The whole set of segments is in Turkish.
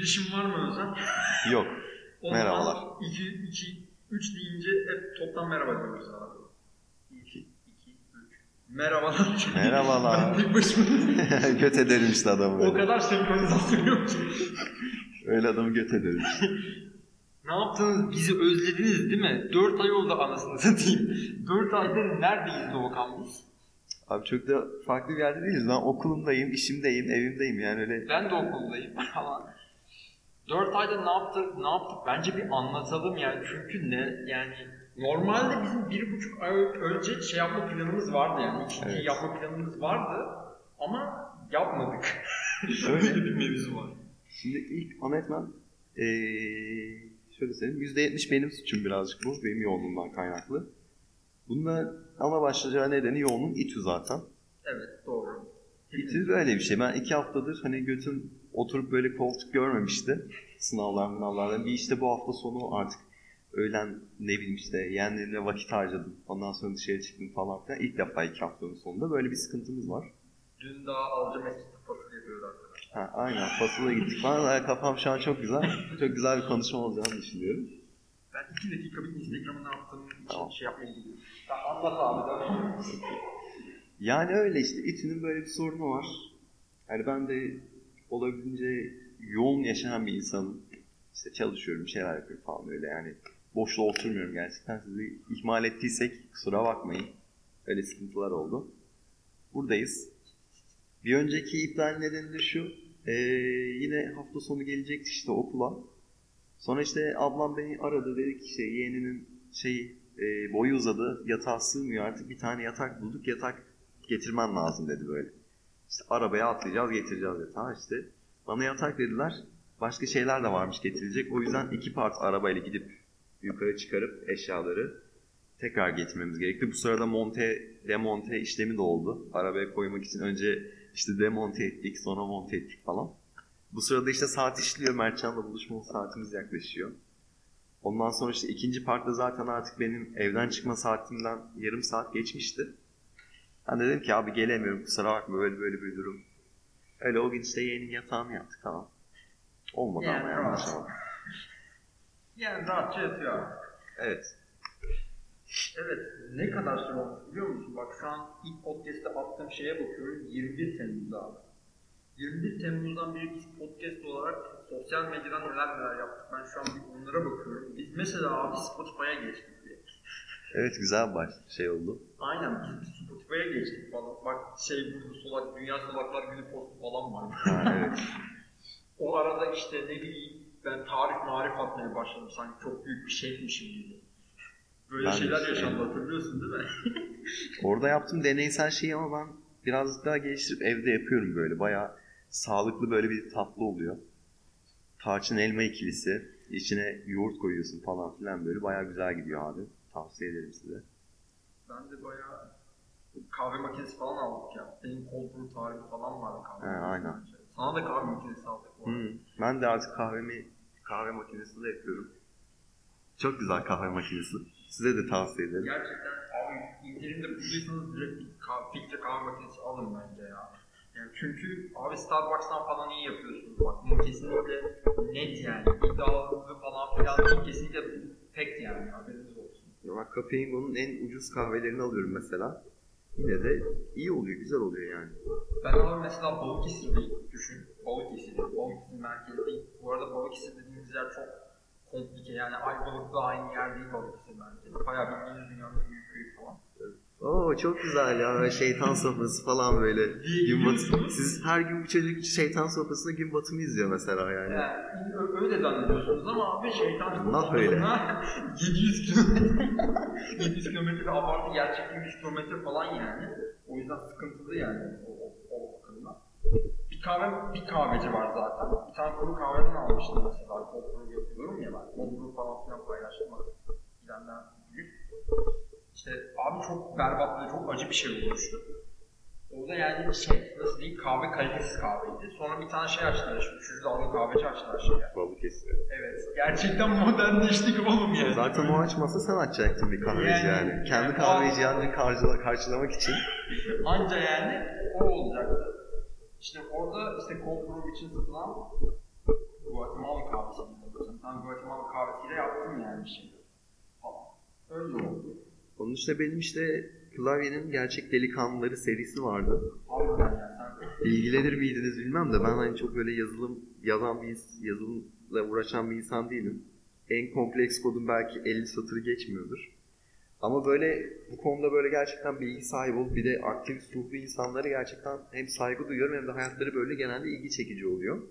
Girişim var mı Özlem? Yok. O Merhabalar. zaman 2, 2, 3 deyince hep toptan merhaba diyoruz abi. 2, 2, 3. Merhabalar. Merhabalar. ben tek başıma göt ederim işte adamı. o Öyle, kadar senkronizasyon yok ki. öyle adamı göt ederim. Ne yaptınız? Bizi özlediniz değil mi? 4 ay oldu anasını satayım. 4 aydır neredeyiz Doğukan biz? Abi çok da farklı bir yerde değiliz. Ben okulumdayım, işimdeyim, evimdeyim yani öyle. Ben de okuldayım ama 4 ayda ne yaptık, ne yaptık? Bence bir anlatalım yani. Çünkü ne yani normalde bizim bir buçuk ay önce şey yapma planımız vardı yani. İkinci Evet. yapma planımız vardı ama yapmadık. Öyle. Öyle bir mevzu var. Şimdi ilk ana etmen ee, şöyle söyleyeyim. %70 benim suçum birazcık bu. Benim yoğunluğumdan kaynaklı. Bunda ana başlayacağı nedeni yoğunluğun İTÜ zaten. Evet doğru. İTÜ böyle bir şey. Ben iki haftadır hani götüm oturup böyle koltuk görmemişti. Sınavlar sınavlardan. Bir işte bu hafta sonu artık öğlen ne bileyim işte yeğenlerimle vakit harcadım. Ondan sonra dışarı çıktım falan filan. İlk defa iki haftanın sonunda böyle bir sıkıntımız var. Dün daha Alca Mesut Fasıl yapıyordu arkadaşlar. Ha, aynen fasıla gittik falan. Kafam şu an çok güzel. Çok güzel bir konuşma olacağını düşünüyorum. Ben 2 dakika bir Instagram'ı ne yaptığım için Tamam. şey yapmayı gidiyorum. Anlat abi. Yani öyle işte İTÜ'nün böyle bir sorunu var. Yani ben de olabildiğince yoğun yaşayan bir insanım. İşte çalışıyorum, bir şeyler yapıyorum falan böyle yani. Boşta oturmuyorum gerçekten. Sizi ihmal ettiysek kusura bakmayın. Öyle sıkıntılar oldu. Buradayız. Bir önceki iptal nedeni de şu. Ee, yine hafta sonu gelecektik işte okula. Sonra işte ablam beni aradı dedi ki işte yeğeninin şey e, boyu uzadı yatağa sığmıyor artık bir tane yatak bulduk yatak getirmen lazım dedi böyle. İşte arabaya atlayacağız getireceğiz. Tamam işte bana yatak dediler. Başka şeyler de varmış getirilecek. O yüzden iki part arabayla gidip yukarı çıkarıp eşyaları tekrar getirmemiz gerekti. Bu sırada monte, demonte işlemi de oldu. Arabaya koymak için önce işte demonte ettik, sonra monte ettik falan. Bu sırada işte saat işliyor. Mertcan'la buluşma saatimiz yaklaşıyor. Ondan sonra işte ikinci parkta zaten artık benim evden çıkma saatimden yarım saat geçmişti. Ben de dedim ki abi gelemiyorum kusura bakma böyle böyle bir durum. Öyle o gün işte yeğenin yatağını yaptık tamam. Olmadı Yani ama ama. Yani rahatça yatıyor. Evet. Evet, ne kadar süre olmuş biliyor musun? Bak şu an ilk podcast'te attığım şeye bakıyorum, 21 Temmuz abi. 21 Temmuz'dan beri biz podcast olarak sosyal medyadan neler neler yaptık. Ben şu an bir onlara bakıyorum. Biz mesela abi Spotify'a geçtik. Evet güzel baş şey oldu. Aynen biz Spotify'a geçtik falan. Bak şey burada solak, Dünya Solaklar Günü postu falan var. Ha, evet. O arada işte ne bileyim ben tarih marif atmaya başladım sanki çok büyük bir şeymişim gibi. Böyle Ben şeyler şey- yaşandı hatırlıyorsun değil mi? Orada yaptığım deneysel şeyi ama ben birazcık daha geliştirip evde yapıyorum böyle. Bayağı sağlıklı böyle bir tatlı oluyor. Tarçın elma ikilisi. içine yoğurt koyuyorsun falan filan böyle. Bayağı güzel gidiyor abi. Tavsiye ederim size. Ben de bayağı kahve makinesi falan aldık ya. Benim cold brew tarifi falan vardı kahve He, aynen. önce. Sana da kahve makinesi aldık bu. Hmm. Ben de artık kahvemi kahve makinesinde yapıyorum. Çok güzel kahve makinesi. Size de tavsiye ederim. Gerçekten abi indirimde bulduysanız direkt kahve, filtre kahve makinesi alın bence ya. Yani çünkü abi Starbucks'tan falan iyi yapıyorsunuz bak. Bu kesinlikle net yani. İddialı falan filan. Kesinlikle fact yani. Haberiniz ben Kafeingo'nun en ucuz kahvelerini alıyorum mesela. Yine de iyi oluyor, güzel oluyor yani. Ben abi mesela Balıkesir'deyim düşün. Balıkesir, Balıkesir merkezdeyim. Bu arada Balıkesir dediğimiz yer çok komplike yani Ayvalık'la aynı yer değil Balıkesir merkezi. Bayağı bildiğiniz dünyanın büyük köyü falan. Oo çok güzel ya şeytan sofrası falan böyle. Gün batı. Siz her gün bu çocuk şeytan sofrasında gün batımı izliyor mesela yani. Yani öyle zannediyorsunuz ama abi şeytan öyle. 700 kilometre 700 kilometre de abartı gerçekten 100 kilometre falan yani. O yüzden sıkıntılı yani o, o, o bakımdan. Bir kahve bir kahveci var zaten. Bir tane kuru kahveden almıştım mesela. Brew yapıyorum ya ben. Brew falan filan paylaştım. Gidenden büyük. İşte abi çok berbat ve çok acı bir şey olmuştu. Orada yani şey nasıl diyeyim kahve kalitesiz kahveydi. Sonra bir tane şey açtılar. Şu üçüncü dalga kahveci açtılar şey. Balıkesir. Evet. Gerçekten modernleştik oğlum yani. Zaten o açmasa sen açacaktın bir kahveci Yani- yani. Kendi yani- kahveci yani karşıla, karşılamak için. Anca yani o olacaktı. İşte orada işte cold brew için satılan bu Guatemala kahvesi yapıyorsun. Ben Guatemala kahvesiyle yaptım yani bir şey. Falan. Öyle oldu. Onun işte benim işte klavyenin gerçek delikanlıları serisi vardı. İlgilenir miydiniz bilmem de ben hani çok böyle yazılım yazan bir yazılımla uğraşan bir insan değilim. En kompleks kodun belki 50 satırı geçmiyordur. Ama böyle bu konuda böyle gerçekten bilgi sahibi olup bir de aktivist ruhlu insanlara gerçekten hem saygı duyuyorum hem de hayatları böyle genelde ilgi çekici oluyor.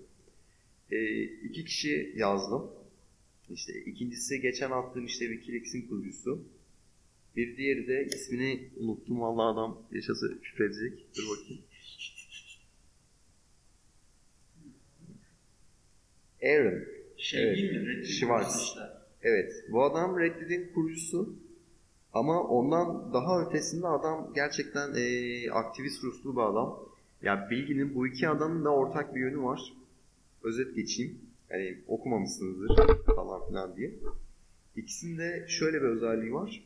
Ee, iki kişi yazdım. İşte ikincisi geçen attığım işte Wikileaks'in kurucusu. Bir diğeri de ismini unuttum vallahi adam yaşası şükredecek. Dur bakayım. Aaron. şey Evet. değil mi? Evet. Bu adam Reddit'in kurucusu. Ama ondan daha ötesinde adam gerçekten eee, aktivist ruhlu bir adam. Ya bilginin bu iki adamın da ortak bir yönü var. Özet geçeyim. Yani okumamışsınızdır falan filan diye. İkisinde şöyle bir özelliği var.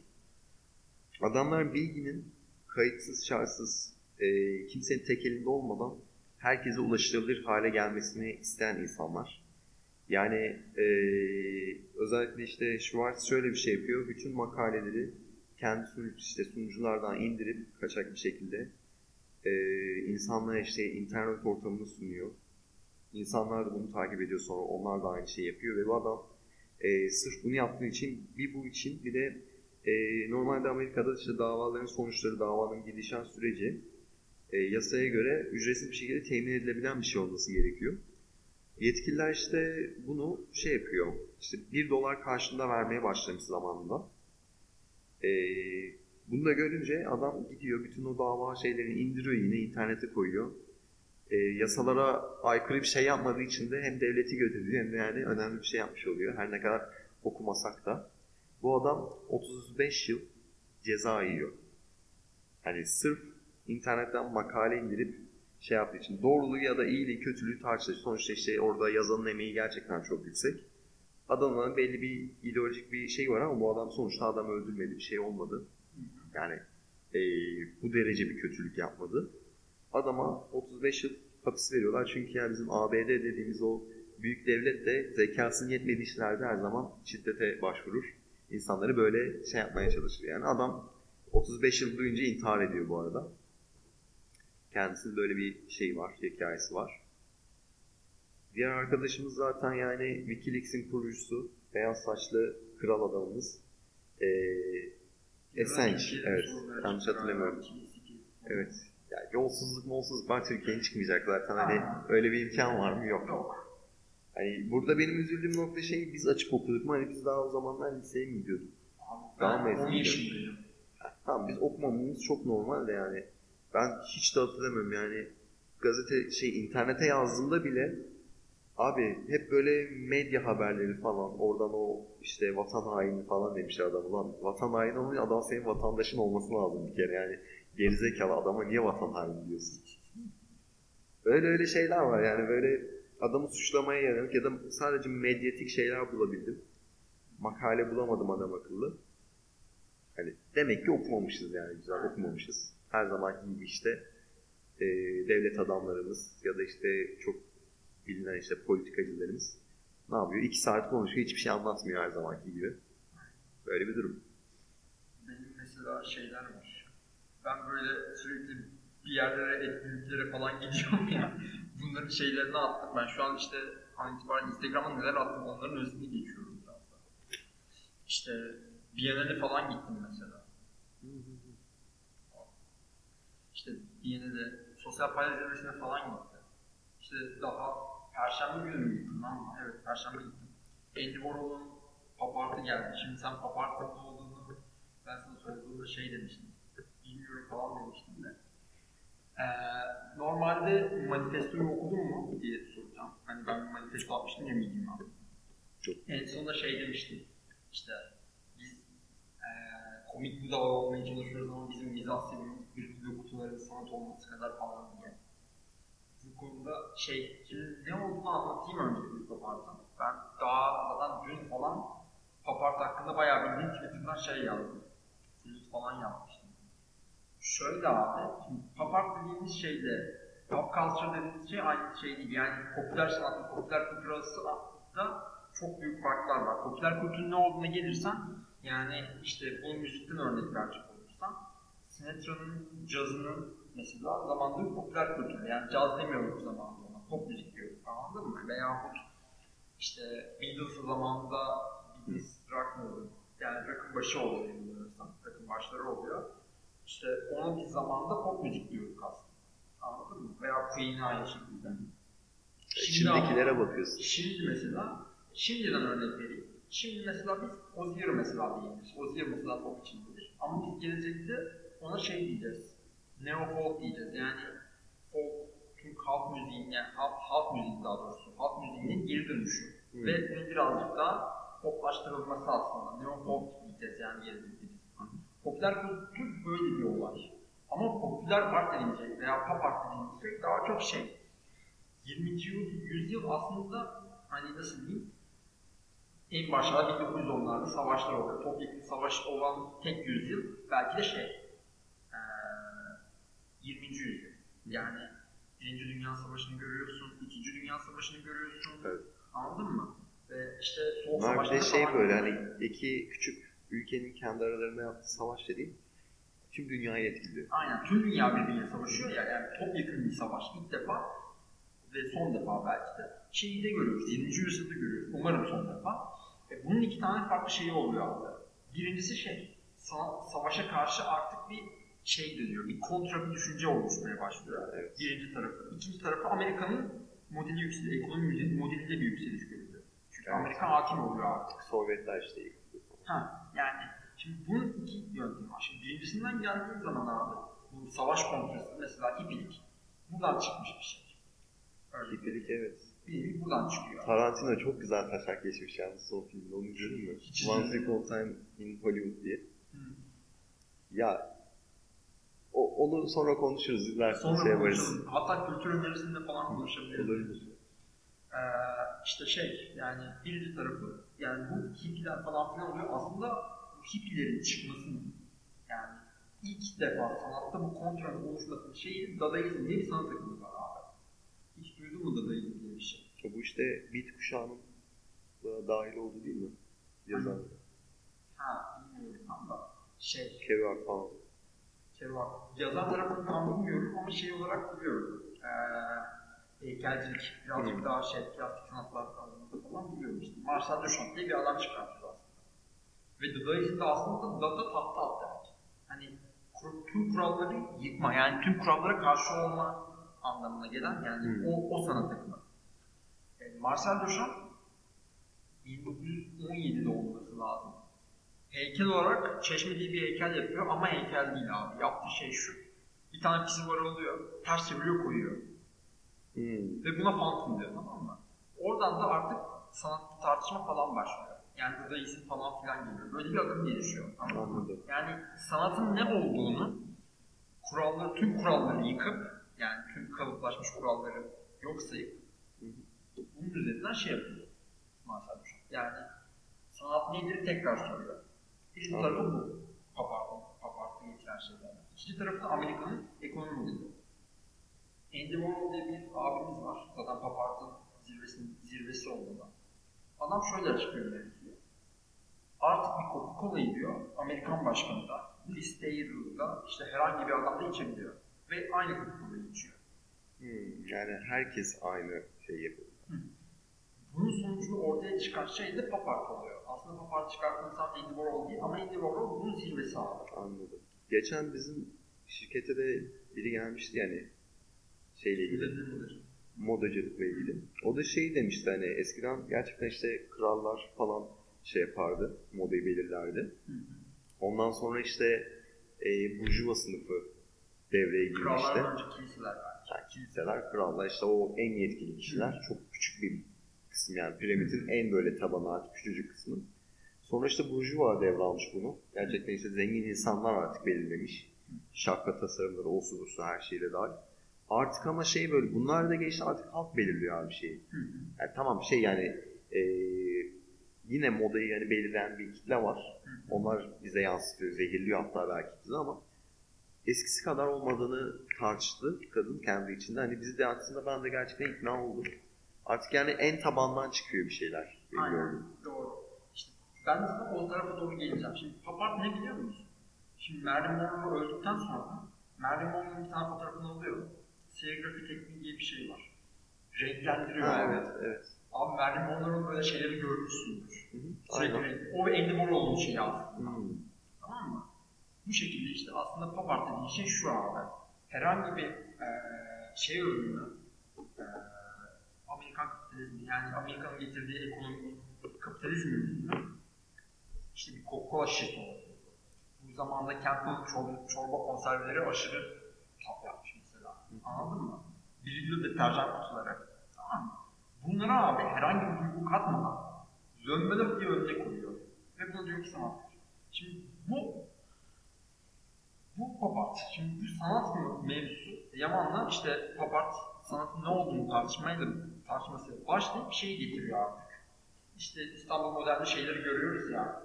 Adamlar bilginin kayıtsız şartsız eee, kimsenin tek elinde olmadan herkese ulaşılabilir hale gelmesini isteyen insanlar. Yani eee, özellikle işte Schwartz şöyle bir şey yapıyor. Bütün makaleleri kendi sunucu, işte sunuculardan indirip kaçak bir şekilde eee insanlara işte internet ortamını sunuyor. İnsanlar da bunu takip ediyor sonra onlar da aynı şeyi yapıyor ve bu adam eee, sırf bunu yaptığı için bir bu için bir de eee, normalde Amerika'da işte davaların sonuçları, davanın gidişat süreci eee, yasaya göre ücretsiz bir şekilde temin edilebilen bir şey olması gerekiyor. Yetkililer işte bunu şey yapıyor, işte 1 dolar karşılığında vermeye başlamış zamanında. Ee, bunu da görünce adam gidiyor, bütün o dava şeylerini indiriyor yine internete koyuyor. Ee, yasalara aykırı bir şey yapmadığı için de hem devleti götürüyor hem de yani önemli bir şey yapmış oluyor. Her ne kadar okumasak da. Bu adam 35 yıl ceza yiyor. Hani sırf internetten makale indirip şey yaptığı için doğruluğu ya da iyiliği kötülüğü tartışılır. Sonuçta işte orada yazanın emeği gerçekten çok yüksek. Adamın belli bir ideolojik bir şey var ama bu adam sonuçta adam öldürmedi bir şey olmadı. Yani eee, bu derece bir kötülük yapmadı. Adama 35 yıl hapis veriyorlar çünkü yani bizim ABD dediğimiz o büyük devlet de zekasının yetmediği işlerde her zaman şiddete başvurur. İnsanları böyle şey yapmaya çalışır. Yani adam 35 yıl boyunca intihar ediyor bu arada. Kendisinin böyle bir şey var, hikayesi var. Diğer arkadaşımız zaten yani Wikileaks'in kurucusu, beyaz saçlı kral adamımız. Ee, Assange, evet. Yanlış hatırlamıyorum. Evet. Yani yolsuzluk molsuzluk var Türkiye'nin çıkmayacak zaten. Hani öyle bir imkan var mı? Yok. Hani burada benim üzüldüğüm nokta şey biz açık okuduk mu? Hani biz daha o zamanlar liseye mi gidiyorduk? Daha mezun 10 yaşındayım. Tamam biz okumamamız çok normal de yani. Ben hiç de hatırlamıyorum yani. Gazete şey internete yazdığımda bile abi hep böyle medya haberleri falan oradan o işte vatan haini falan demiş adam ulan vatan haini olunca adam senin vatandaşın olması lazım bir kere yani gerizekalı adama niye vatan haini diyorsun öyle öyle şeyler var yani böyle adamı suçlamaya yönelik ya da sadece medyatik şeyler bulabildim makale bulamadım adam akıllı Hani demek ki okumamışız yani güzel okumamışız. Her zamanki gibi işte e, devlet adamlarımız ya da işte çok bilinen işte politikacılarımız ne yapıyor? İki saat konuşuyor hiçbir şey anlatmıyor her zamanki gibi. Böyle bir durum. Benim mesela şeyler var. Ben böyle sürekli bir yerlere, etkinliklere falan gidiyorum ya. Bunların şeylerini attım. Ben şu an işte an itibaren Instagram'a neler attım onların özünü geçiyorum biraz da. İşte Biennale falan gittim mesela. İşte Biennale sosyal paylaş zirvesine falan gittim. İşte daha Perşembe günü gittim lan? Evet Perşembe gittim. Andy Warhol'un pop art'ı geldi. Şimdi sen pop art'ın ne olduğunu ben sana sorduğumda şey demiştim. Bilmiyorum falan demiştim de. Ee, normalde manifestoyu okudun mu diye soracağım. Hani ben manifesto atmıştım ya Medium'a. Çok. En sonunda şey demiştim. İşte biz ee, komik bir dava olmaya çalışıyoruz ama bizim mizah seviyemiz video kutuların sanat olması kadar falan diye. Bu konuda şey, şimdi ne olduğunu anlatayım önce bir Papart'ın. Ben daha zaten dün falan Papart hakkında bayağı bildiğim Twitter'dan şey yazdım. Tweet falan yapmıştım. Şöyle abi, şimdi Papart dediğimiz şeyle pop culture dediğimiz şey aynı şey değil. Yani popüler sanatın, popüler kültür arası da çok büyük farklar var. Popüler kültürün ne olduğuna gelirsen yani işte bu müzikten örnek verecek olursan Sinatra'nın cazının mesela zamanında popüler kültür. Yani caz demiyoruz zamanında ona. Pop müzik diyoruz. Anladın mı? Veyahut işte Beatles'ın zamanında Beatles rock mı oluyor? Yani rock'ın başı oluyor yanılmıyorsam. Rock'ın başları oluyor. İşte onun bir zamanda pop müzik diyorduk aslında. Anladın mı? Veya Queen aynı şekilde. Şimdikilere bakıyorsun. Şimdi mesela, şimdiden örnek vereyim. Şimdi mesela biz Ozier mesela diyebiliriz. Ozier mesela pop içindedir. Ama biz gelecekte ona şey diyeceğiz. Neo folk diyeceğiz. Yani folk, Türk halk müziğinin, yani halk, halk müziği daha doğrusu, halk müziğinin geri dönüşü. Hmm. Ve bunun birazcık daha poplaştırılması aslında. Neo folk diyeceğiz yani biz. Popüler kültür böyle bir olay. Ama popüler art denilecek veya pop art denilecek daha çok şey. 20. yüzyıl, aslında hani nasıl diyeyim en başlarda 1910'larda savaşlar oluyor. Topyekun savaş olan tek yüzyıl belki de şey eee 20. yüzyıl. Yani Birinci Dünya Savaşı'nı görüyorsun, İkinci Dünya Savaşı'nı görüyorsun. Evet. Anladın mı? Ve işte Soğuk de şey böyle hani iki küçük ülkenin kendi aralarında yaptığı savaş dediğim tüm dünyayı etkiliyor. Aynen tüm dünya birbiriyle savaşıyor ya yani topyekun bir savaş ilk defa ve son defa belki de şeyi de görüyoruz 20. yüzyılda görüyoruz umarım son defa. E, bunun iki tane farklı şeyi oluyor abi. Birincisi şey sa- savaşa karşı artık bir şey dönüyor bir kontra bir düşünce oluşmaya başlıyor. Evet. Birinci tarafı. İkinci tarafı Amerika'nın modeli yükseliyor. Ekonomi modeli- modelinde bir yükseliş görülüyor. Çünkü Evet. Amerika hakim oluyor artık. Sovyetler işte. Ha, yani şimdi bunun iki yöntemi var. Şimdi birincisinden geldiğim zaman abi, bu savaş kontrası mesela hippilik buradan çıkmış bir şey. Örnek Hippilik evet. bir buradan çıkıyor. Tarantino çok güzel taşak geçmiş yalnız son filmde. Onu izledin mi? Hiç Once. Upon Time in Hollywood diye. Hı. Ya o, onu sonra konuşuruz. İlerisi Sonra şey konuşalım. Hatta kültür önerisinde falan konuşabiliriz. Olabilir. Ee, işte şey yani birinci tarafı yani bu hippiler falan filan oluyor. Aslında bu hippilerin çıkmasını yani ilk defa sanatta bu kontranın oluşmasının şeyi Dadaizm diye bir sanat akımı var abi. Hiç duydun mu Dadaizm diye bir şey? Bu işte beat kuşağının da dahil oldu değil mi? Yazar. Ha bilmiyorum tam da şey Kerouac falan. Kerouac. Yazan tarafını tam bilmiyorum ama şey olarak biliyorum. Ee, heykelcilik birazcık daha şey plastik sanatlar alanında falan biliyorum işte. Marcel Duchamp diye bir adam çıkartıyor aslında. Ve Dadaizm de aslında Dada tahta at demek. Hani tüm kuralları yıkma yani tüm kurallara karşı olma anlamına gelen yani Hı. o, o sanat akımı. E, Marcel Duchamp 1917'de olması lazım. Heykel olarak Çeşme diye bir heykel yapıyor ama heykel değil abi. Yaptığı şey şu. Bir tane var oluyor. Ters çeviriyor koyuyor. Ve buna fantom diyor tamam mı? Oradan da artık sanat tartışma falan başlıyor. Yani burada isim falan filan geliyor. Böyle bir akım gelişiyor. Anladım. Yani sanatın ne olduğunu kuralları, tüm kuralları yıkıp yani tüm kalıplaşmış kuralları yok sayıp bunun üzerinden şey yapıyor. Marcel Duchamp. Yani sanat nedir tekrar soruyor. Birinci tarafı bu. Papartı, papartı getiren şeyler. İkinci tarafı da Amerika'nın ekonomi modeli. Andy Warhol diye bir abimiz var. Zaten papartın zirvesinin zirvesi olmadan. Adam şöyle açıklıyor mevzuyu. Artık bir Coca-Cola'yı diyor, Amerikan başkanı da, listeyle işte herhangi bir adam da içebiliyor. Ve aynı Coca-Cola'yı içiyor. Hmm. Yani herkes aynı şey yapıyor. Bunun sonucunda ortaya çıkan şey de pop art oluyor. Aslında pop art çıkartan insan Andy Warhol değil ama Andy Warhol bunun zirvesi abi. Anladım. Geçen bizim şirkete de biri gelmişti yani şeyle ilgili. Modacılıkla ilgili. O da şey demişti hani eskiden gerçekten işte krallar falan şey yapardı, modayı belirlerdi. Hı hı. Ondan sonra işte e, burjuva sınıfı devreye girmişti. Krallardan önce kiliseler var. Yani kiliseler, krallar işte o en yetkili kişiler çok küçük bir kısım yani piramidin en böyle tabana ait küçücük kısmı. Sonra işte burjuva devralmış bunu. Gerçekten işte zengin insanlar artık belirlemiş. Şapka tasarımları, olsun olsun her şeyle dahil. Artık ama şey böyle bunlar da geçti artık halk belirliyor abi şeyi. Hı. Yani tamam şey yani e, yine modayı yani belirleyen bir kitle var. Hı. Onlar bize yansıtıyor, zehirliyor hatta belki bizi ama eskisi kadar olmadığını tartıştı kadın kendi içinde. Hani bizi de aslında ben de gerçekten ikna oldum. Artık yani en tabandan çıkıyor bir şeyler. Aynen. Doğru. İşte ben de sana o tarafa doğru geleceğim. Şimdi Papart ne biliyor musun? Şimdi Marilyn Monroe öldükten sonra Marilyn Monroe'nun bir tane fotoğrafını alıyor. Serigrafi tekniği diye bir şey var. Renklendiriyor. Ha, evet, evet. Abi Marilyn Monroe'nun böyle şeyleri görmüşsündür. Hı hı. Sürekli. O ve Andy Warhol'un şeyi aslında. Hmm. Tamam mı? Bu şekilde işte aslında pop art dediğin şey şu abi. Herhangi bir eee şey ürünü, eee Amerikan kapitalizmi yani Amerika'nın getirdiği ekonomi kapitalizm ürünü işte bir Coca-Cola şirketi. Bu zamanda Campbell çorba, çorba konserveleri aşırı tat mesela. Anladın mı? Birilli deterjan kutuları. Tamam mı? Bunlara abi herhangi bir duygu katmadan zömbelem diye önüne koyuyor. Ve diyor ki sanattır. Şimdi bu bu pop art. Şimdi bu sanat mı mevzusu Yaman'la işte pop art sanatın ne olduğunu tartışmayla tartışması başlayıp bir şey getiriyor artık. İşte İstanbul modernde şeyleri görüyoruz ya.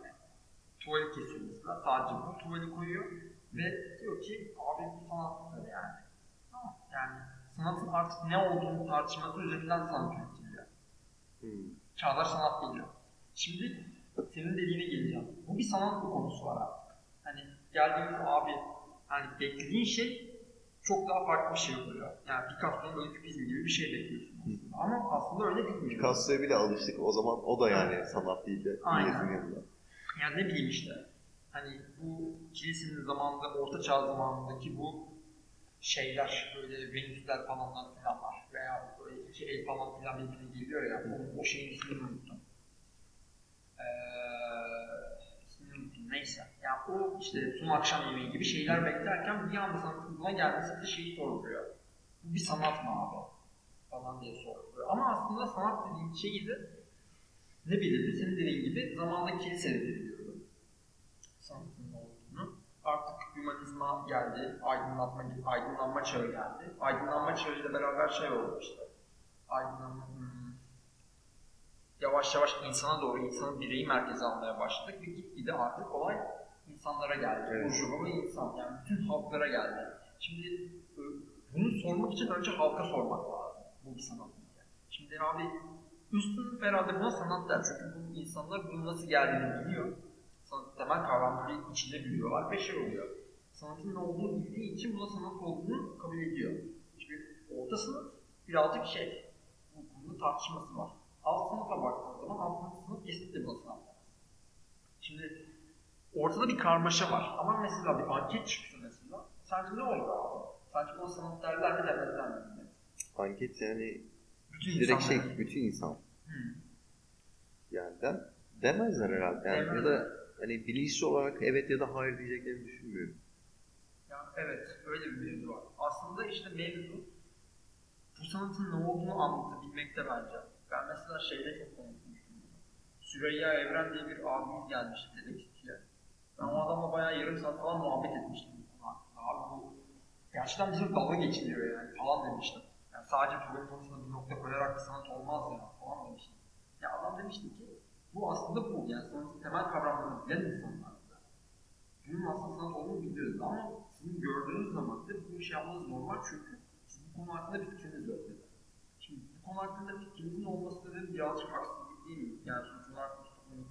Tuvalet kesiyor mesela. Sadece bu tuvali koyuyor ve diyor ki abi bu sanattır yani. Yani sanatın artık ne olduğunu tartışması üzerinden sanat üretiliyor. Hmm. Çağdaş sanat geliyor. Şimdi senin dediğine geleceğim. Bu bir sanat bu konusu var artık. Hani geldiğimiz abi hani beklediğin şey çok daha farklı bir şey oluyor. Yani Picasso'nun böyle küpizmi gibi bir şey bekliyorsun aslında. Ama aslında öyle değil. Picasso'ya bile alıştık. O zaman o da yani sanat değildi. Aynen. Milletin yanında. Yani ne bileyim işte. Hani bu kilisenin zamanında, orta çağ zamanındaki bu şeyler, böyle Venüsler falanlar filanlar veya böyle el falan filan birbirine geliyor ya, o, o şeyin ismini unuttum. Ee, unuttum, neyse. Yani o işte sun akşam yemeği gibi şeyler beklerken bir anda sanatın buna gelmesi de şeyi soruluyor. Bu bir sanat mı abi? Falan diye soruluyor. Ama aslında sanat dediğin şeyi ne belirli? Senin dediğin gibi zamanda kilise belirliyordu. Sanatın ne olduğunu. Artık hümanizma geldi, aydınlatma, aydınlanma çağı geldi. Aydınlanma çağıyla beraber şey oldu işte. Aydınlanma, hmm, yavaş yavaş insana doğru, insanın bireyi merkeze almaya başladık ve gitgide artık olay insanlara geldi. Evet. Burjuva ve insan, yani bütün halklara geldi. Şimdi e, bunu sormak için önce halka sormak lazım. Bu bir sanat. Şimdi abi Üstün herhalde buna sanat der çünkü bu insanlar bunun nasıl geldiğini biliyor. Sanat temel kavramları içinde biliyorlar ve şey oluyor. Sanatın ne olduğunu bildiği için buna sanat olduğunu kabul ediyor. Şimdi orta sınıf birazcık şey, bu konuda tartışması var. Alt sınıfa baktığın zaman alt sınıf kesinlikle buna sanat demez. Şimdi ortada bir karmaşa var ama mesela bir anket çıktı mesela. Sence ne olur abi? Sence buna sanat derler mi demezler mi? Anket yani Bütün direkt insanlar. şey, bütün insan. Hmm. Yani de, demezler herhalde. Yani ya Demezler. da hani bilinçli olarak evet ya da hayır diyeceklerini düşünmüyorum. Evet, öyle bir mevzu var. Aslında işte mevzu bu sanatın ne olduğunu anlatabilmekte bence. Ben mesela şeyde çok konuşmuştum. Süreyya Evren diye bir abimiz gelmişti TEDx'ye. Ben o adamla bayağı yarım saat falan muhabbet etmiştim. Abi bu gerçekten bizim dalga geçiliyor yani falan demiştim. Yani sadece tuvalet konusunda bir nokta koyarak bir sanat olmaz ya falan demiştim. Ya adam demişti ki bu aslında bu. Yani sanatın temel kavramlarını bilen insanlar bunun aslında sanat olduğunu biliyoruz ama sizin gördüğünüz zaman da bu şey yapmanız normal çünkü siz bu konu hakkında bir fikriniz yok dedi. Şimdi bu konu hakkında fikrinizin olması da dedi birazcık haksızlık değil mi? Yani sonuç olarak toplumun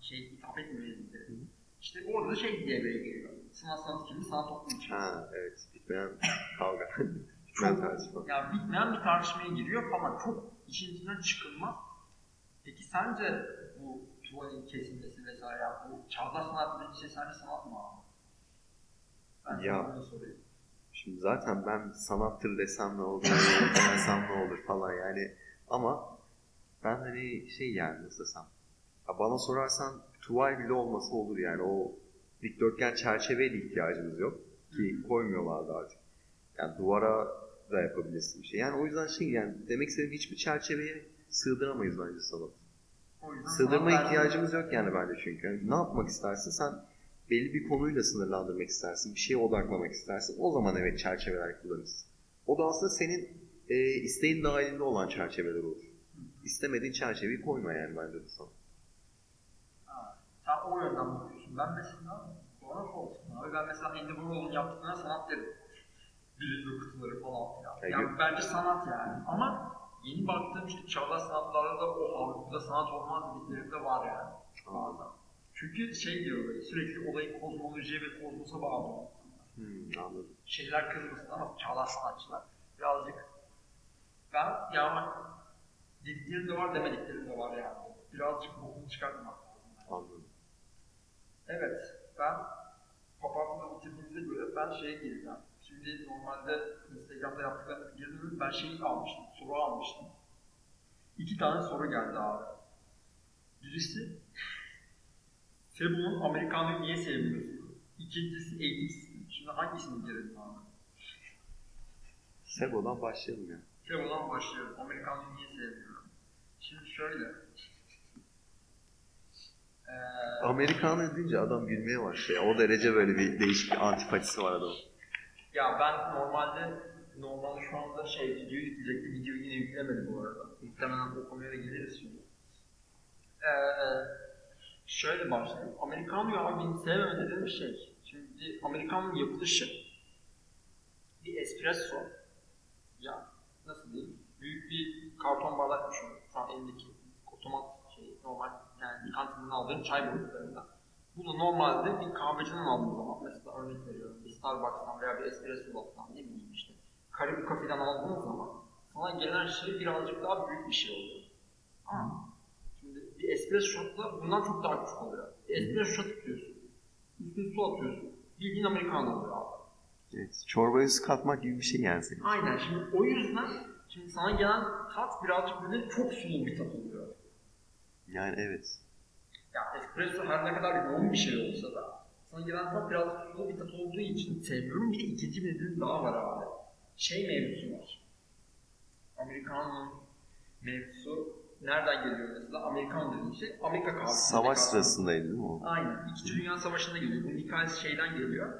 şey hitap etmeyelim dedi. İşte orada da şey devreye giriyor. Sanat sanat kimi, sanat toplum için. Ha evet. Bitmeyen kavga. Bitmeyen tartışma. Yani bitmeyen bir tartışmaya giriyor falan. Çok işin içinden çıkılmaz. Peki sence bu tuvalin kesilmesi vesaire bu çağdaş sanat dediğin şey sence sanat mı abi? Ya. Şimdi zaten ben sanattır desem ne olur, demesem ne olur falan yani. Ama ben hani şey yani nasıl desem. Ya bana sorarsan tuval bile olması olur yani. O dikdörtgen çerçeveye de ihtiyacımız yok. Ki koymuyorlardı artık. Yani duvara da yapabilirsin bir şey. Yani o yüzden şey yani demek istediğim hiçbir çerçeveye sığdıramayız bence sanat. Sığdırma ihtiyacımız yok yani bence çünkü. Yani ne yapmak istersin? Sen belli bir konuyla sınırlandırmak istersin. Bir şeye odaklamak istersin. O zaman evet çerçeveler kullanırsın. O da aslında senin e, isteğin dahilinde olan çerçeveler olur. İstemediğin çerçeveyi koyma yani bence de sana. Ha, sen o yönden bakıyorsun. Ben mesela bana sorsun abi. Ben mesela Andy Warhol'un yaptıklarına sanat derim. Bilinme kutuları falan filan. Ya Yani yok. bence sanat yani. Ama yeni baktığım işte çağdaş sanatlarda da o Avrupa'da sanat olmaz dedikleri de var yani. Bazen. Çünkü şey diyor sürekli olayı kozmolojiye ve kozmosa bağlıyor. Hmm, anladım. Şeyler kızmasın ama çağdaş sanatçılar birazcık ben ya dedikleri de var demedikleri de var yani. Birazcık bokunu çıkartmak lazım. yani. Anladım. Evet, ben Papat'la bitirdiğimize göre ben şeye gireceğim. Şimdi normalde Instagram'da yaptıklarımı girdim, ben şeyi almıştım, soru almıştım. İki tane soru geldi abi. Birisi, Sebo'nun Amerikanlığı niye sevmiyorsun? İkincisi, eğitimsizsin. Şimdi hangisini girelim abi? Sebo'dan başlayalım ya. Sebo'dan başlıyorum. Amerikanlığı niye sevmiyorum? Şimdi şöyle. Ee, Amerikanı deyince adam gülmeye başlıyor. O derece böyle bir değişik bir antipatisi var adamın. Ya ben normalde normalde şu anda şey video yükleyecektim. Videoyu yine yüklemedim bu arada. Muhtemelen o konuya da geliriz şimdi. Ee, şöyle başlayayım. Amerikanlı abi benim sevmeme dediğim şey. Şimdi Amerikanlı yapılışı bir espresso ya nasıl diyeyim büyük bir karton bardak düşün. Şu an elindeki otomat şey normal yani kantinden aldığın çay boyutlarında. Bunu normalde bir kahveciden aldığın zaman mesela örnek veriyorum bir Starbucks'tan veya bir Espresso'dan ne bileyim işte Karib Coffee'den aldığın zaman sana gelen şey birazcık daha büyük bir şey oluyor. Ama bir espresso shot'la bundan çok daha küçük oluyor. Bir espresso shot tutuyorsun. Üstüne su atıyorsun. Bildiğin Amerikan oluyor abi. Evet. Çorbaya su katmak gibi bir şey yani senin. Aynen şimdi o yüzden şimdi sana gelen tat birazcık böyle çok sulu bir tat oluyor. Yani evet. Ya espresso her ne kadar yoğun bir şey olsa da sana gelen tat biraz sulu bir tat olduğu için sevmiyorum. Bir de ikinci bir nedeni daha var abi. Şey mevzusu var. Amerikan'ın mevzusu nereden geliyor mesela? Amerikan dediğin şey Amerika kahvesi. Savaş sırasındaydı değil mi o? Aynen. İkinci Dünya Savaşı'nda geliyor. Bunun hikayesi şeyden geliyor.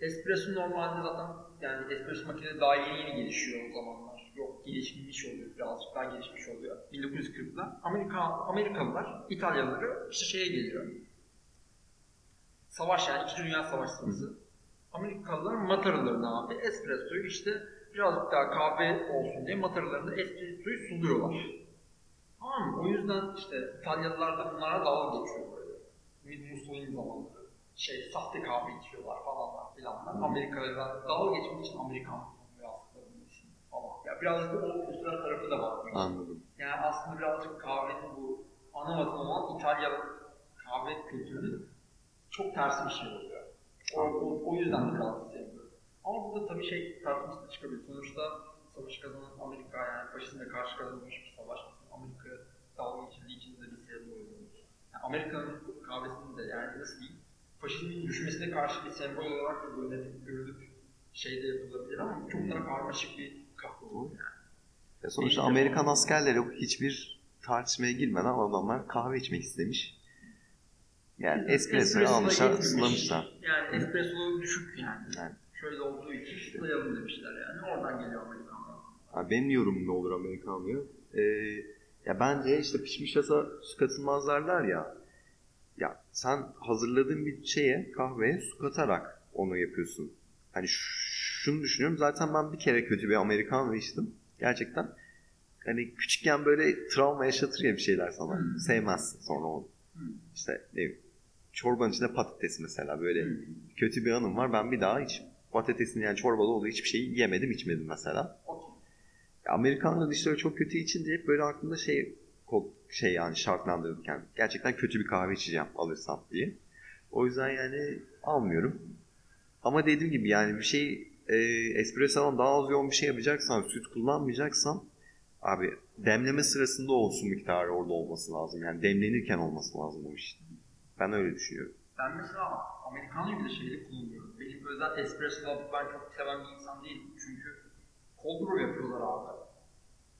Espresso normalde zaten yani espresso makine daha yeni yeni gelişiyor o zamanlar. Yok gelişmiş oluyor, birazcık daha gelişmiş oluyor. 1940'da Amerika, Amerikalılar, İtalyalıları işte şeye geliyor. Savaş yani İkinci Dünya Savaşı sırası. Amerikalılar mataralarına abi espressoyu işte birazcık daha kahve olsun diye mataralarında espressoyu suluyorlar. Tamam mı? O yüzden işte İtalyalılar da bunlara dalga geçiyor böyle. Mussolini zamanları. Şey, sahte kahve içiyorlar falanlar filanlar. Amerikalılar dalga geçmek için Amerikan falan. Ya birazcık da o kültürel tarafı da var. Anladım. Yani aslında birazcık kahvenin bu ana vatanı olan İtalya kahve kültürünün çok tersi bir şey oluyor. O, o, o yüzden de biraz sevmiyorum. Ama burada tabii şey tartışması çıkabilir. Sonuçta savaşı kazanan Amerika yani faşizme karşı kazanılmış bir savaş. Dalga geçildiği için de bir sebep oluyor. Yani Amerika'nın kahvesinin de yani nasıl diyeyim faşizmin düşmesine karşı bir sembol olarak da görülüp, görülüp şey de yapılabilir ama çok daha karmaşık bir kahve olur yani. Ya sonuçta Değil mi? Amerikan askerleri hiçbir tartışmaya girmeden adamlar kahve içmek istemiş. Yani espressoyu almışlar, getirmiş. sulamışlar. Yani espresso düşük yani. Yani. Şöyle olduğu için sulayalım demişler yani. Oradan geliyor Amerikanlar. Ha, benim yorumum ne olur Amerikanlı'ya? Ee, ya bence işte pişmiş asa su katılmazlar ya. Ya sen hazırladığın bir şeye kahveye su katarak onu yapıyorsun. Hani şunu düşünüyorum zaten ben bir kere kötü bir Amerikanlı içtim. Gerçekten. Hani küçükken böyle travma yaşatır ya bir şeyler sana. Hmm. Sevmezsin sonra onu. Hmm. İşte ne bileyim, çorbanın içinde patates mesela böyle Hmm. kötü bir anım var. Ben bir daha hiç patatesin yani çorbada olduğu hiçbir şeyi yemedim içmedim mesela. Okey. Amerikanlı dişleri çok kötü içince hep böyle aklımda şey şey yani şartlandırırken gerçekten kötü bir kahve içeceğim alırsam diye. O yüzden yani almıyorum. Ama dediğim gibi yani bir şey e, espresso'dan daha az yoğun bir şey yapacaksan, süt kullanmayacaksan abi demleme sırasında olsun miktarı orada olması lazım. Yani demlenirken olması lazım o iş. Ben öyle düşünüyorum. Ben mesela Amerikanlı bir de şeyde kullanıyorum. Benim özel espresso ben çok seven bir insan değilim. Çünkü cold yapıyorlar abi.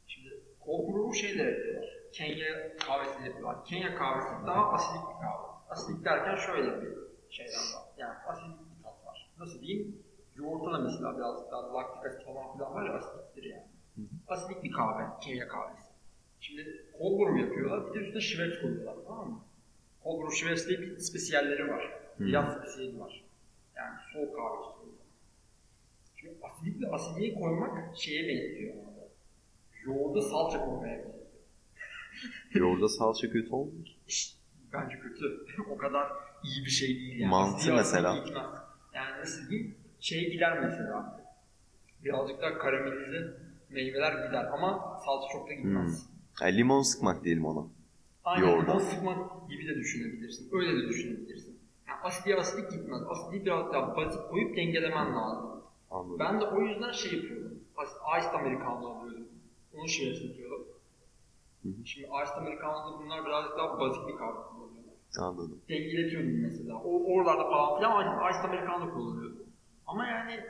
Şimdi cold brew şeyler yapıyorlar. Kenya kahvesi yapıyorlar. Kenya kahvesi daha asidik bir kahve. Asidik derken şöyle bir şeyden var. Yani asidik bir tat var. Nasıl diyeyim? Yoğurtta da mesela biraz daha laktik asit falan filan var ya asidiktir yani. Asidik bir kahve. Kenya kahvesi. Şimdi cold brew yapıyorlar. Bir de üstüne şivet koyuyorlar. Tamam mı? Cold brew şivet diye bir spesiyalleri var. Hı. Yaz spesiyeli var. Yani soğuk kahve asidikle asidiye koymak şeye benziyor. yoğurda salça koymaya yok. Yoğurda salça kötü olmuyor ki. İşte bence kötü. o kadar iyi bir şey değil yani. Mantı Asliye mesela. Yani nasıl diyeyim? Şey gider mesela. Birazcık daha karamelize meyveler gider ama salça çok da gitmez. Yani limon sıkmak diyelim ona. Aynen Yoğurda. limon sıkmak gibi de düşünebilirsin. Öyle de düşünebilirsin. Yani asitliğe asitlik gitmez. Asitliği biraz daha basit koyup dengelemen lazım. Anladım. Ben de o yüzden şey yapıyordum. Ice Americano alıyordum. Onun. Hı hı. Şimdi Ice Americano'da bunlar birazcık daha basit bir kahve kullanıyorlar. Anladım. Dengeletiyordum mesela. O, oralarda falan filan ama Ice Americano kullanıyordum. Ama yani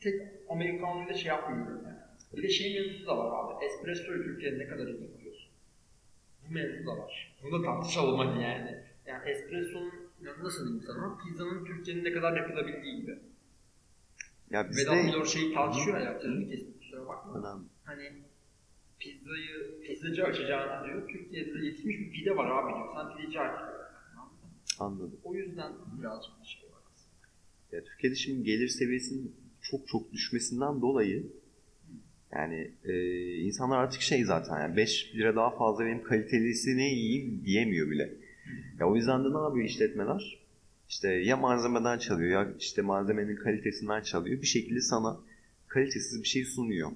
tek Americano'yla şey yapmıyorum yani. Bir de şey mevzusu da var abi. Espresso'yu Türkiye'de ne kadar iyi yapıyorsun? Bu mevzu da var. Bunu da tartışalım hadi yani. Yani espresso'nun nasıl diyeyim sana? Pizzanın Türkiye'de ne kadar yapılabildiği gibi. Ya Vedat bizde Milor şeyi tartışıyor ya. Sözünü kestim kusura bakma. Önemli. Hani pizzayı, pizzacı açacağını diyor. Türkiye'de yetişmiş bir pide var abi diyor. Sen pideci aç anladım. O yüzden birazcık bir şey var aslında. Ya Türkiye'de şimdi gelir seviyesinin çok çok düşmesinden dolayı yani e, insanlar artık şey zaten yani 5 lira daha fazla benim kalitelisini yiyeyim diyemiyor bile. Ya o yüzden de ne yapıyor işletmeler? İşte ya malzemeden çalıyor ya işte malzemenin kalitesinden çalıyor. Bir şekilde sana kalitesiz bir şey sunuyor.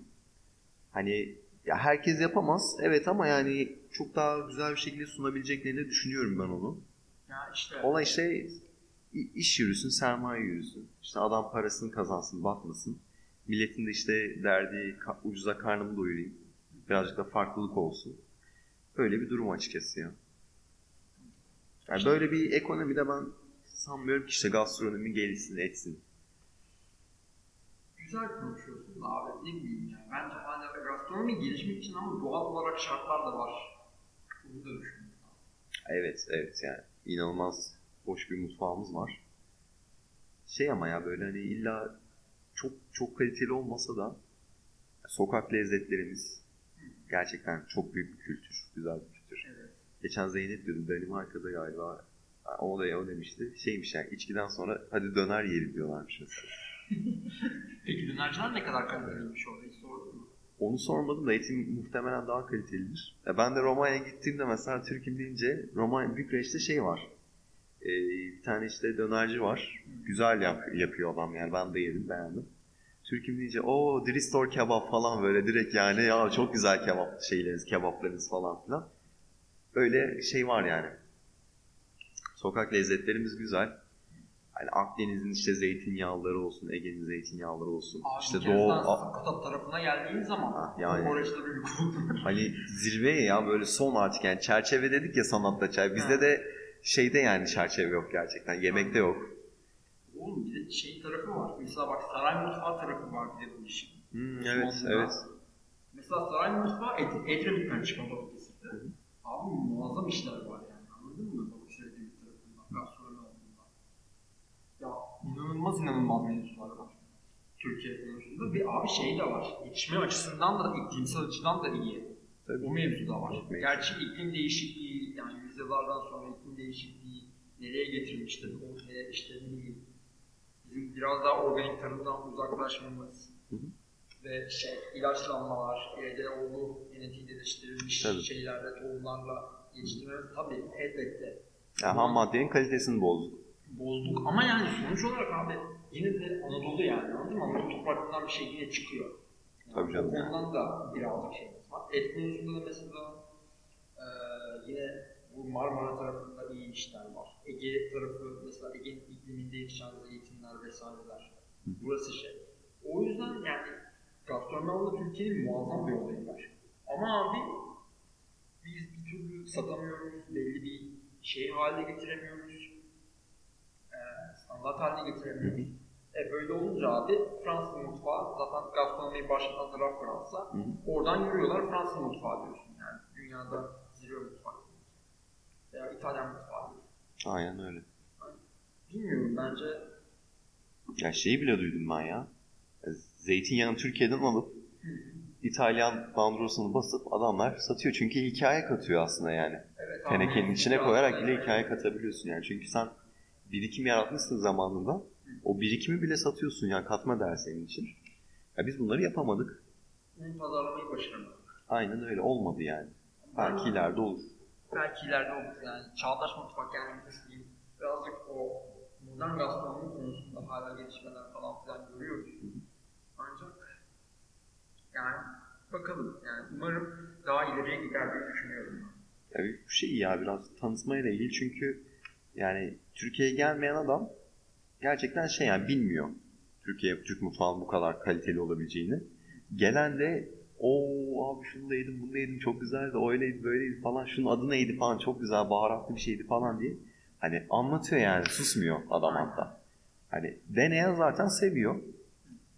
Hani ya herkes yapamaz evet ama yani çok daha güzel bir şekilde sunabileceklerini düşünüyorum ben onu. Ya işte Olay işte iş yürüsün, sermaye yürüsün. İşte adam parasını kazansın, batmasın. Milletin de işte derdi ucuza karnımı doyurayım. Birazcık da farklılık olsun. Öyle bir durum açıkçası ya. Yani böyle bir ekonomide ben sanmıyorum ki işte gastronomi gelişsin, etsin. güzel konuşuyorsun abi ne bileyim ya. Bence hala gastronomi gelişmek için ama doğal olarak şartlar da var. Bunu da düşünüyorum. Evet, evet yani inanılmaz hoş bir mutfağımız var. Şey ama ya böyle hani illa çok çok kaliteli olmasa da sokak lezzetlerimiz gerçekten çok büyük bir kültür, güzel bir kültür. Evet. Geçen Zeynep diyordum Danimarka'da galiba o da o demişti. Şeymiş yani içkiden sonra hadi döner yiyelim diyorlarmış mesela. Peki dönerciler ne kadar kaliteliymiş orada hiç sordun mu? Onu sormadım da etim muhtemelen daha kalitelidir. Ya ben de Roma'ya gittiğimde mesela Türk'üm deyince Roma Bükreş'te şey var. Ee, bir tane işte dönerci var. Güzel yap- yapıyor adam yani ben de yedim beğendim. Türk'üm deyince o Dristor kebap falan böyle direkt yani ya çok güzel kebap şeyleriniz kebaplarınız falan filan. Öyle şey var yani. Sokak lezzetlerimiz güzel. Hani Akdeniz'in işte zeytinyağları olsun, Ege'nin zeytinyağları olsun. Abi işte Doğu. Sakatat tarafına geldiğin zaman Ha, yani. Bir yük oldu. Hani zirveye ya böyle son artık yani çerçeve dedik ya sanatta çay. Bizde Ha. de şeyde yani çerçeve yok gerçekten. Yemekte yok. Oğlum bir de şey tarafı var. Mesela bak saray mutfağı tarafı var bir de bu işin. Hmm, evet Osmanlı'da. evet. Mesela saray mutfağı Et Edremit'ten çıkan hı. Abi muazzam işler var yani. Anladın mı? Balıkesir Edremit tarafından, gastronomi alanında. Ya inanılmaz inanılmaz mevzular var. Türkiye konusunda. Bir abi şey de var. Yetişme açısından da iklimsel açıdan da iyi. Tabii. O mevzu da var. Gerçi iklim değişikliği, yani yüzyıllardan sonra iklim değişikliği nereye getirmiştir? Ortaya işte ne bileyim, bizim biraz daha organik tarımdan uzaklaşmamız Hı hı. ve şey, ilaçlanmalar, GDO'lu genetik geliştirilmiş Tabii. şeylerle, tohumlarla yetiştirmemiz tabii elbette Yani ham maddenin kalitesini bozduk. Bozduk. Ama yani sonuç olarak abi yine de Anadolu yani anladın mı? Anadolu topraklarından bir şey yine çıkıyor. Yani Tabii canım. O konudan da birazcık şeyimiz var. Et konusunda da mesela eee yine bu Marmara tarafında iyi işler var. Ege tarafı mesela Ege'nin ikliminde yetişen zeytinler vesaireler. Burası şey. O yüzden yani gastronomi alanında Türkiye'nin muazzam bir olayı var. Ama abi biz bir türlü satamıyoruz, belli bir şey haline getiremiyoruz. Standart haline getiremiyoruz. E böyle olunca abi Fransız mutfağı zaten gastronomiyi başlatan taraf Fransa. Hı. Oradan yürüyorlar Fransız mutfağı diyorsun yani. Dünyada zirve mutfak. Veya İtalyan mutfağı. Aynen öyle. Bilmiyorum bence Ya şeyi bile duydum ben ya. Zeytinyağını Türkiye'den alıp İtalyan bandrosunu basıp adamlar satıyor. Çünkü hikaye katıyor aslında yani. evet Tenekenin içine koyarak bile hikaye katabiliyorsun yani. Çünkü sen birikim yaratmışsın zamanında. O birikimi bile satıyorsun yani katma değer senin için. Ya biz bunları yapamadık. Bunu pazarlamayı başaramadık. Aynen öyle olmadı yani. Belki ileride olur. Belki ileride olur yani. Çağdaş mutfak yani. Birazcık o modern gastronomi konusunda hala gelişmeler falan filan görüyoruz. Ancak yani bakalım yani umarım daha ileriye gider diye düşünüyorum. Ya bir şey ya biraz tanıtmayla ilgili çünkü yani Türkiye'ye gelmeyen adam gerçekten şey yani bilmiyor Türkiye Türk mutfağının bu kadar kaliteli olabileceğini. Gelen de o abi şunu da yedim bunu da yedim çok güzeldi öyleydi böyleydi falan şunun adı neydi falan çok güzel baharatlı bir şeydi falan diye. Hani anlatıyor yani susmuyor adam hatta. Hani deneyen zaten seviyor.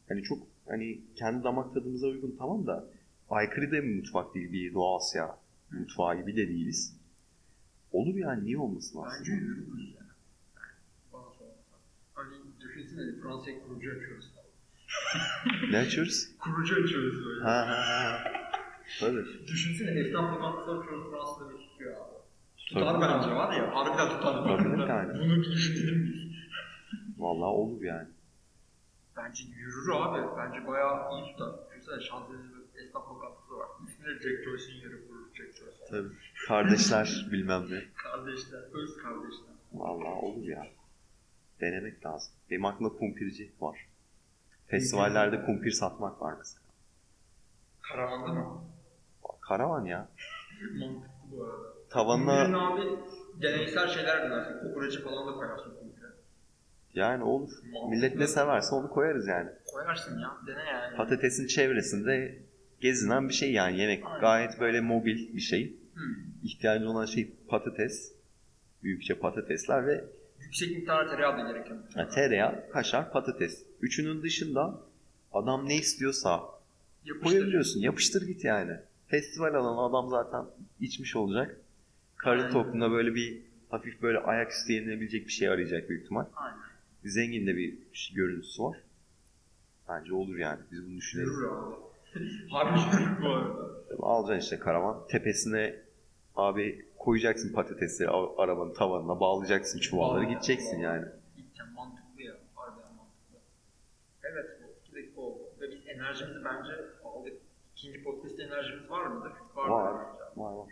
Hani çok hani kendi damak tadımıza uygun tamam da aykırı da bir mutfak değil bir Doğu Asya mutfağı gibi de değiliz. Olur yani niye olmasın Bence aslında? yürürüz yani. Bana sorarsan. Hani düşünsene Fransa'ya kurucu açıyoruz. Ne açıyoruz? Kurucu açıyoruz böyle. Ha ha ha. Tabii. Düşünsene esnaf lokantası açıyoruz Fransa'da bir tutuyor abi. Tutar Tabii. bence var ya. Harbiden tutar. Tabii, yani. Bunu bir düşünelim biz. Vallahi olur yani. Bence yürür abi. Bence bayağı iyi tutar. Düşünsene Şanzelize'de esnaf lokantası var. Üstüne Jack Joyce'in yeri kurur Jack Joyce. Tabii. Kardeşler bilmem ne. Kardeşler, öz kardeşler. Vallahi olur ya. Denemek lazım. Benim aklımda kumpirci var. Festivallerde kumpir satmak var mesela. Karavanda mı? Karavan ya. Mantıklı bu arada. Kumpirin Tavanına abi deneysel şeyler dinlersin. Kokoreci falan da koyarsın kumpire. yani olur. Millet ne severse onu koyarız yani. Koyarsın ya. Dene yani. Patatesin çevresinde gezinen bir şey yani yemek. Aynen. Gayet böyle mobil bir şey. Hı. İhtiyacı olan şey patates. Büyükçe patatesler ve Yüksek miktarda tereyağı da gerekiyor. yani tereyağı, kaşar, patates. Üçünün dışında adam ne istiyorsa Yapıştır. koyabiliyorsun. Yapıştır git yani. Festival alan adam zaten içmiş olacak. Karın Aynen. böyle bir hafif böyle ayaküstü yenilebilecek bir şey arayacak büyük ihtimal. Aynen. Zengin de bir şey- görüntüsü var. Bence olur yani. Biz bunu düşünelim. Yürür abi. Harbi yürür bu arada. Alacaksın işte karavan. Tepesine abi koyacaksın patatesleri arabanın tavanına bağlayacaksın çuvalları gideceksin yani. Gideceğim mantıklı ya. Harbiden mantıklı. Evet dakika oldu. Ve biz enerjimizi bence aldık. İkinci podcast'te enerjimiz var mıdır? Var. bence. Var var.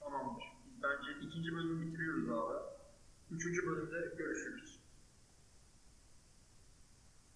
Tamamdır. Biz bence ikinci bölümü bitiriyoruz abi. Üçüncü bölümde görüşürüz.